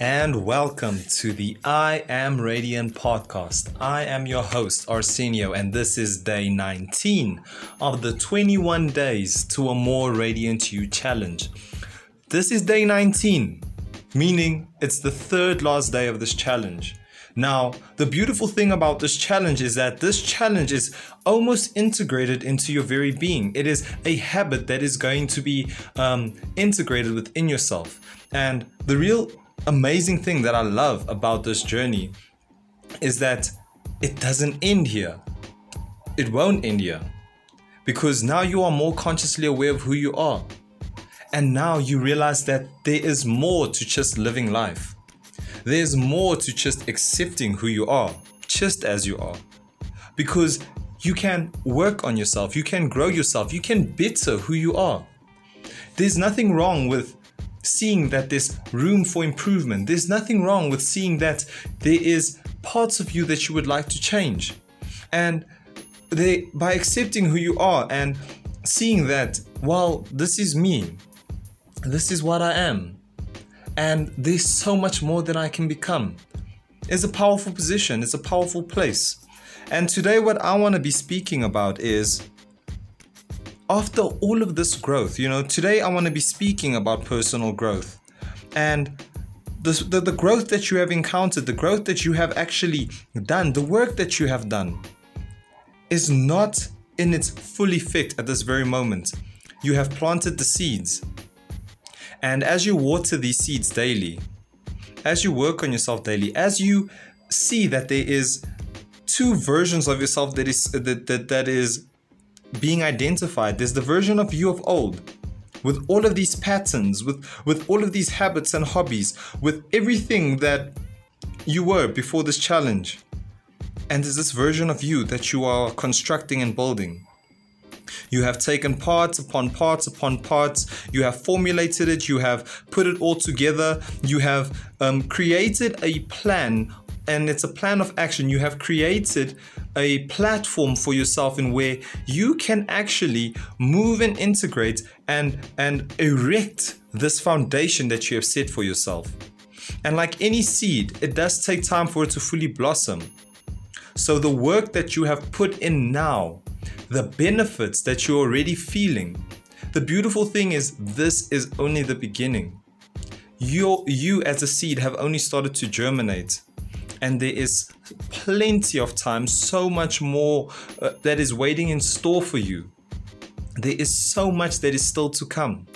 and welcome to the I Am Radiant podcast. I am your host, Arsenio, and this is day 19 of the 21 Days to a More Radiant You challenge. This is day 19, meaning it's the third last day of this challenge. Now, the beautiful thing about this challenge is that this challenge is almost integrated into your very being. It is a habit that is going to be um, integrated within yourself. And the real amazing thing that I love about this journey is that it doesn't end here. It won't end here. Because now you are more consciously aware of who you are. And now you realize that there is more to just living life. There's more to just accepting who you are, just as you are. Because you can work on yourself, you can grow yourself, you can better who you are. There's nothing wrong with seeing that there's room for improvement. There's nothing wrong with seeing that there is parts of you that you would like to change. And they by accepting who you are and seeing that, well, this is me. This is what I am and there's so much more that I can become. It's a powerful position, it's a powerful place. And today, what I want to be speaking about is after all of this growth, you know, today I want to be speaking about personal growth and the, the, the growth that you have encountered, the growth that you have actually done, the work that you have done is not in its fully effect at this very moment. You have planted the seeds, and as you water these seeds daily, as you work on yourself daily, as you see that there is two versions of yourself that is that, that, that is being identified. There's the version of you of old with all of these patterns, with, with all of these habits and hobbies, with everything that you were before this challenge. And there's this version of you that you are constructing and building. You have taken parts upon parts upon parts. You have formulated it. You have put it all together. You have um, created a plan, and it's a plan of action. You have created a platform for yourself in where you can actually move and integrate and and erect this foundation that you have set for yourself. And like any seed, it does take time for it to fully blossom. So the work that you have put in now the benefits that you're already feeling. The beautiful thing is, this is only the beginning. You, you as a seed have only started to germinate, and there is plenty of time, so much more uh, that is waiting in store for you. There is so much that is still to come.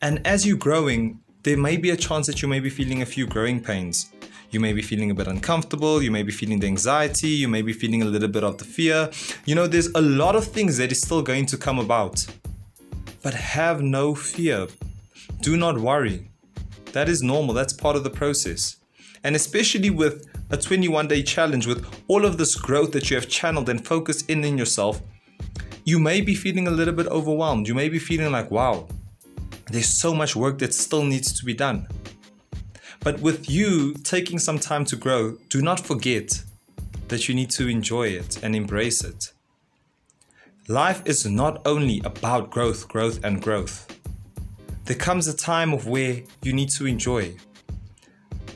And as you're growing, there may be a chance that you may be feeling a few growing pains. You may be feeling a bit uncomfortable. You may be feeling the anxiety. You may be feeling a little bit of the fear. You know, there's a lot of things that is still going to come about. But have no fear. Do not worry. That is normal. That's part of the process. And especially with a 21 day challenge, with all of this growth that you have channeled and focused in in yourself, you may be feeling a little bit overwhelmed. You may be feeling like, wow, there's so much work that still needs to be done. But with you taking some time to grow, do not forget that you need to enjoy it and embrace it. Life is not only about growth, growth, and growth. There comes a time of where you need to enjoy.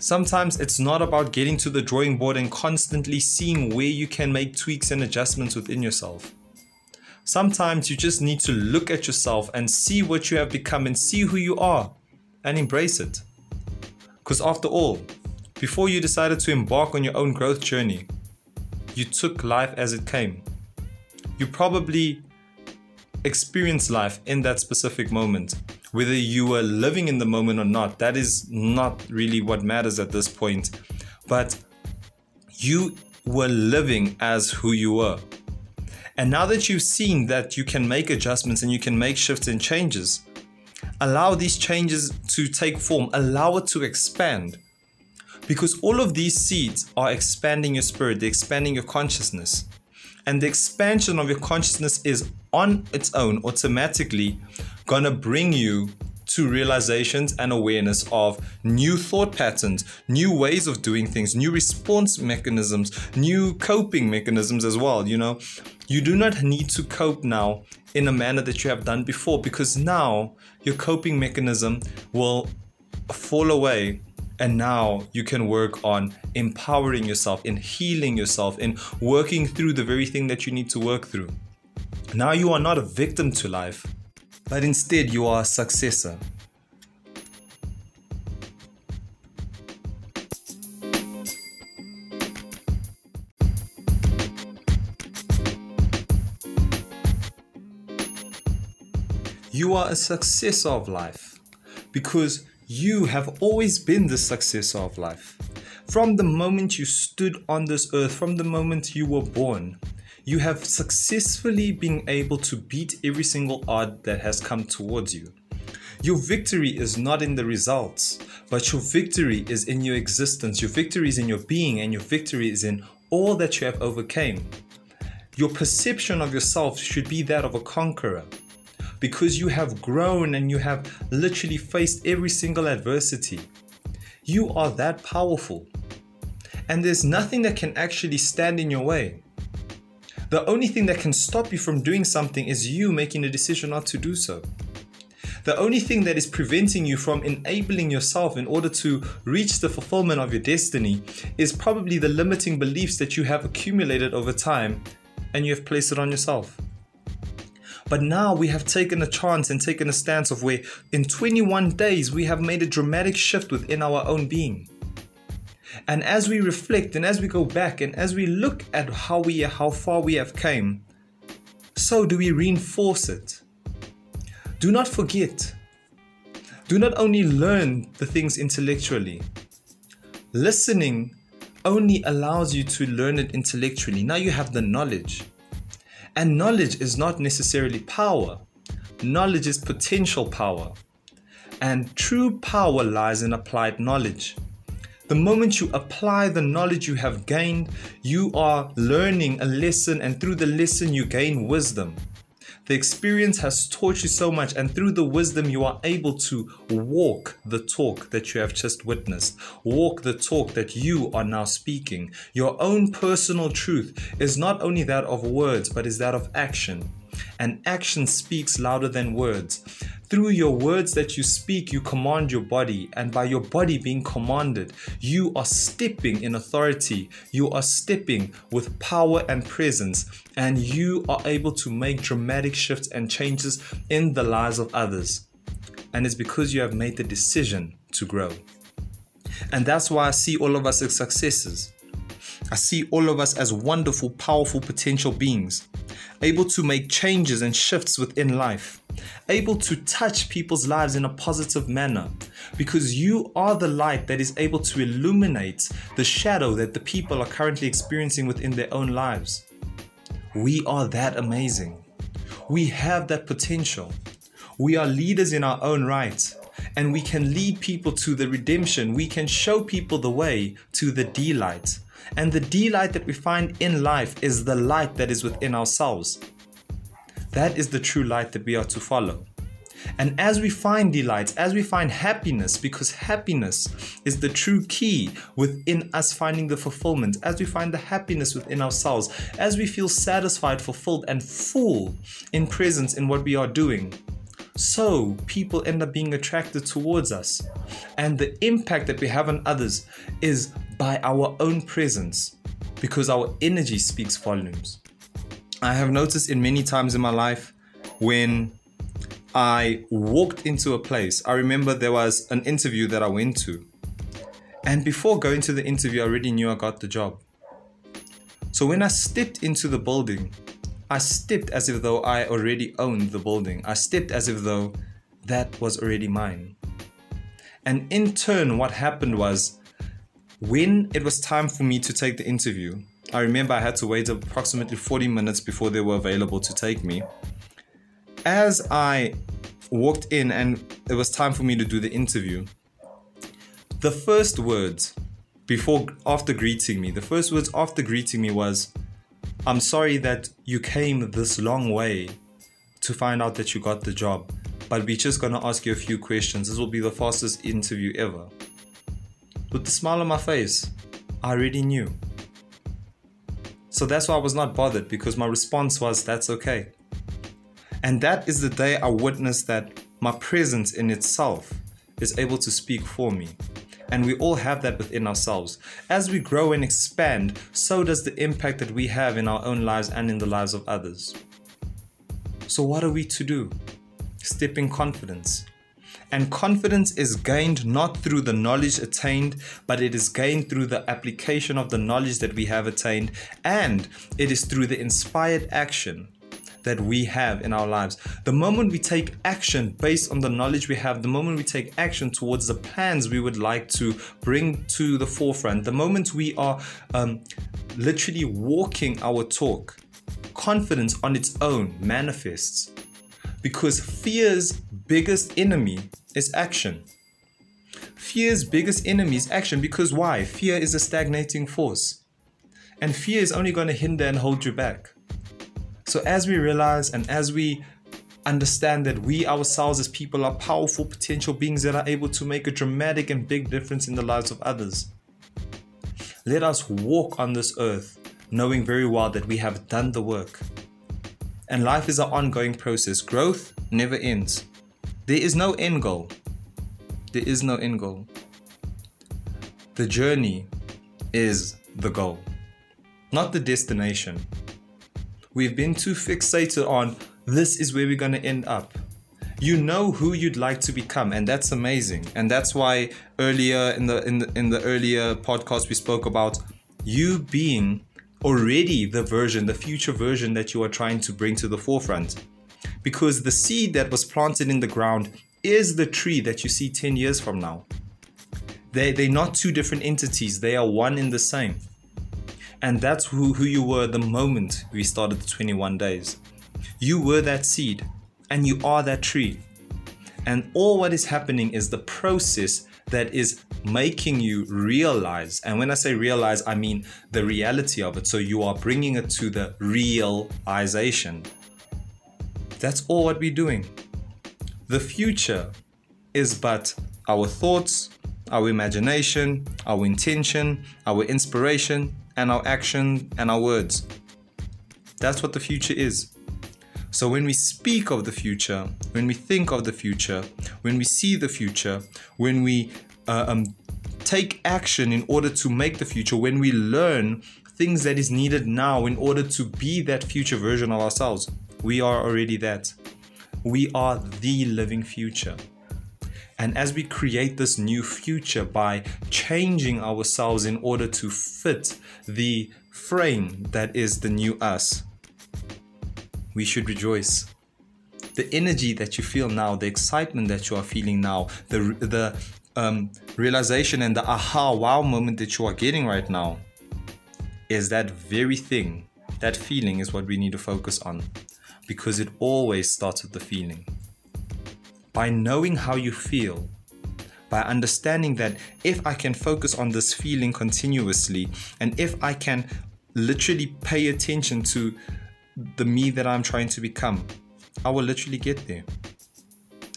Sometimes it's not about getting to the drawing board and constantly seeing where you can make tweaks and adjustments within yourself. Sometimes you just need to look at yourself and see what you have become and see who you are and embrace it. Because after all, before you decided to embark on your own growth journey, you took life as it came. You probably experienced life in that specific moment. Whether you were living in the moment or not, that is not really what matters at this point. But you were living as who you were. And now that you've seen that you can make adjustments and you can make shifts and changes, allow these changes to take form, allow it to expand. Because all of these seeds are expanding your spirit, they're expanding your consciousness. And the expansion of your consciousness is on its own automatically gonna bring you to realizations and awareness of new thought patterns, new ways of doing things, new response mechanisms, new coping mechanisms as well. You know, you do not need to cope now in a manner that you have done before because now your coping mechanism will fall away And now you can work on empowering yourself, in healing yourself, in working through the very thing that you need to work through. Now you are not a victim to life, but instead you are a successor. You are a successor of life because you have always been the successor of life. From the moment you stood on this earth, from the moment you were born, you have successfully been able to beat every single odd that has come towards you. Your victory is not in the results, but your victory is in your existence. Your victory is in your being, and your victory is in all that you have overcame. Your perception of yourself should be that of a conqueror because you have grown and you have literally faced every single adversity. You are that powerful. And there's nothing that can actually stand in your way. The only thing that can stop you from doing something is you making a decision not to do so. The only thing that is preventing you from enabling yourself in order to reach the fulfillment of your destiny is probably the limiting beliefs that you have accumulated over time and you have placed it on yourself. But now we have taken a chance and taken a stance of where in 21 days we have made a dramatic shift within our own being. And as we reflect and as we go back and as we look at how we how far we have came, so do we reinforce it. Do not forget. Do not only learn the things intellectually. Listening only allows you to learn it intellectually. Now you have the knowledge. And knowledge is not necessarily power, knowledge is potential power. And true power lies in applied knowledge. The moment you apply the knowledge you have gained, you are learning a lesson, and through the lesson, you gain wisdom. The experience has taught you so much, and through the wisdom, you are able to walk the talk that you have just witnessed, walk the talk that you are now speaking. Your own personal truth is not only that of words, but is that of action. And action speaks louder than words. Through your words that you speak, you command your body, and by your body being commanded, you are stepping in authority. You are stepping with power and presence, and you are able to make dramatic shifts and changes in the lives of others. And it's because you have made the decision to grow. And that's why I see all of us as successes. I see all of us as wonderful, powerful potential beings, able to make changes and shifts within life, able to touch people's lives in a positive manner, because you are the light that is able to illuminate the shadow that the people are currently experiencing within their own lives. We are that amazing. We have that potential. We are leaders in our own right and we can lead people to the redemption. We can show people the way to the delight. And the delight that we find in life is the light that is within ourselves. That is the true light that we are to follow. And as we find delight, as we find happiness, because happiness is the true key within us finding the fulfillment, as we find the happiness within ourselves, as we feel satisfied, fulfilled, and full in presence in what we are doing, so people end up being attracted towards us. And the impact that we have on others is by our own presence because our energy speaks volumes. I have noticed in many times in my life when I walked into a place, I remember there was an interview that I went to. And before going to the interview, I already knew I got the job. So when I stepped into the building, I stepped as if though I already owned the building. I stepped as if though that was already mine. And in turn, what happened was when it was time for me to take the interview, I remember I had to wait approximately 40 minutes before they were available to take me. As I walked in and it was time for me to do the interview, the first words before after greeting me, the first words after greeting me was, I'm sorry that you came this long way to find out that you got the job, but we're just gonna ask you a few questions. This will be the fastest interview ever. With the smile on my face, I already knew. So that's why I was not bothered because my response was, that's okay. And that is the day I witnessed that my presence in itself is able to speak for me. And we all have that within ourselves. As we grow and expand, so does the impact that we have in our own lives and in the lives of others. So, what are we to do? Step in confidence. And confidence is gained not through the knowledge attained, but it is gained through the application of the knowledge that we have attained, and it is through the inspired action that we have in our lives. The moment we take action based on the knowledge we have, the moment we take action towards the plans we would like to bring to the forefront, the moment we are um, literally walking our talk, confidence on its own manifests. Because fear's biggest enemy is action. Fear's biggest enemy is action because why? Fear is a stagnating force. And fear is only going to hinder and hold you back. So, as we realize and as we understand that we ourselves as people are powerful potential beings that are able to make a dramatic and big difference in the lives of others, let us walk on this earth knowing very well that we have done the work. And life is an ongoing process, growth never ends. There is no end goal. There is no end goal. The journey is the goal, not the destination. We've been too fixated on this is where we're going to end up. You know who you'd like to become, and that's amazing. And that's why earlier in the in the in the earlier podcast we spoke about you being already the version, the future version that you are trying to bring to the forefront because the seed that was planted in the ground is the tree that you see 10 years from now. They, they're not two different entities, they are one in the same. And that's who, who you were the moment we started the 21 days. You were that seed, and you are that tree. And all what is happening is the process that is making you realize. And when I say realize, I mean the reality of it. So you are bringing it to the realization. That's all what we're doing. The future is but our thoughts, our imagination, our intention, our inspiration, and our action and our words. That's what the future is. So when we speak of the future, when we think of the future, when we see the future, when we uh, um, take action in order to make the future, when we learn things that is needed now in order to be that future version of ourselves, we are already that. We are the living future. And as we create this new future by changing ourselves in order to fit the frame that is the new us, we should rejoice. The energy that you feel now, the excitement that you are feeling now, the, the um, realization and the aha wow moment that you are getting right now is that very thing. That feeling is what we need to focus on because it always starts with the feeling. By knowing how you feel, by understanding that if I can focus on this feeling continuously, and if I can literally pay attention to the me that I'm trying to become, I will literally get there.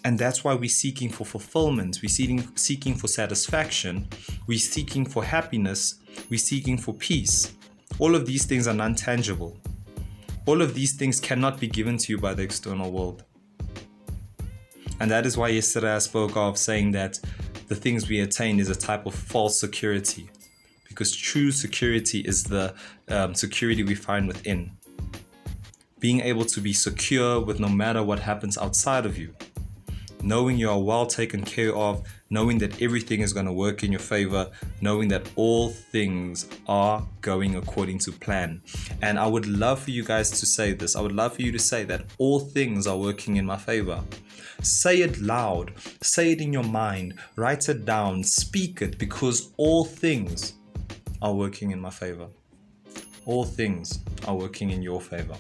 And that's why we're seeking for fulfillment, we're seeking, seeking for satisfaction, we're seeking for happiness, we're seeking for peace. All of these things are non tangible. All of these things cannot be given to you by the external world. And that is why yesterday I spoke of saying that the things we attain is a type of false security. Because true security is the um, security we find within. Being able to be secure with no matter what happens outside of you. Knowing you are well taken care of, knowing that everything is going to work in your favor, knowing that all things are going according to plan. And I would love for you guys to say this. I would love for you to say that all things are working in my favor. Say it loud, say it in your mind, write it down, speak it because all things are working in my favor. All things are working in your favor.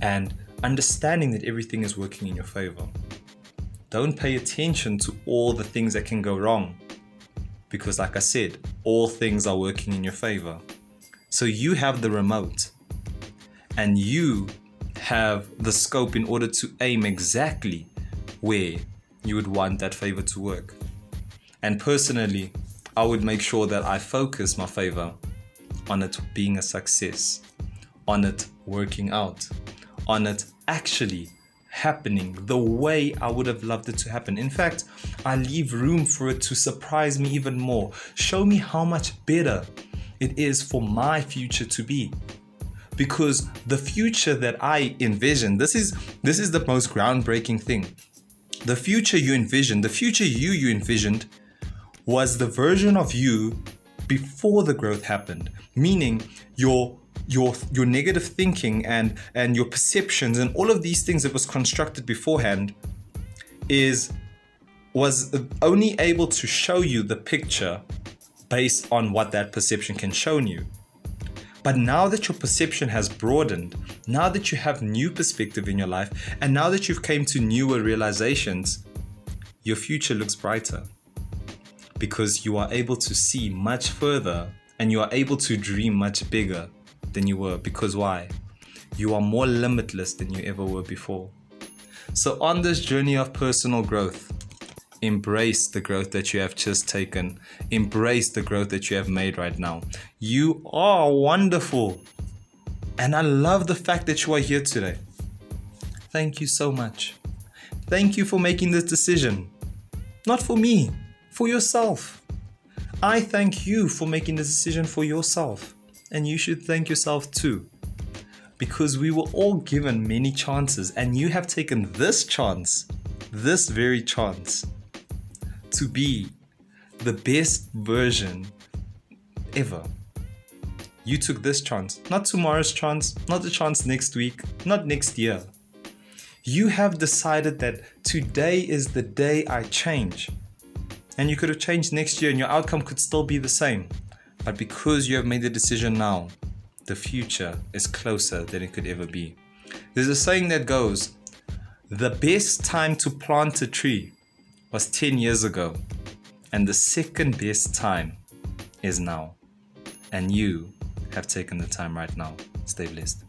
And understanding that everything is working in your favor don't pay attention to all the things that can go wrong. Because, like I said, all things are working in your favor. So you have the remote and you have the scope in order to aim exactly where you would want that favor to work. And personally, I would make sure that I focus my favor on it being a success, on it working out, on it actually happening the way I would have loved it to happen. In fact, I leave room for it to surprise me even more. Show me how much better it is for my future to be. Because the future that I envision, this is this is the most groundbreaking thing. The future you envisioned, the future you you envisioned was the version of you before the growth happened. Meaning your your your negative thinking and and your perceptions and all of these things that was constructed beforehand is was only able to show you the picture based on what that perception can show you. But now that your perception has broadened, now that you have new perspective in your life, and now that you've came to newer realizations, your future looks brighter because you are able to see much further and you are able to dream much bigger than you were. Because why? You are more limitless than you ever were before. So, on this journey of personal growth, embrace the growth that you have just taken, embrace the growth that you have made right now. You are wonderful. And I love the fact that you are here today. Thank you so much. Thank you for making this decision. Not for me, for yourself. I thank you for making this decision for yourself and you should thank yourself too. Because we were all given many chances, and you have taken this chance, this very chance, to be the best version ever. You took this chance, not tomorrow's chance, not the chance next week, not next year. You have decided that today is the day I change. And you could have changed next year and your outcome could still be the same. But because you have made the decision now, the future is closer than it could ever be. There's a saying that goes, the best time to plant a tree was 10 years ago, and the second best time is now. And you have taken the time right now. Stay blessed.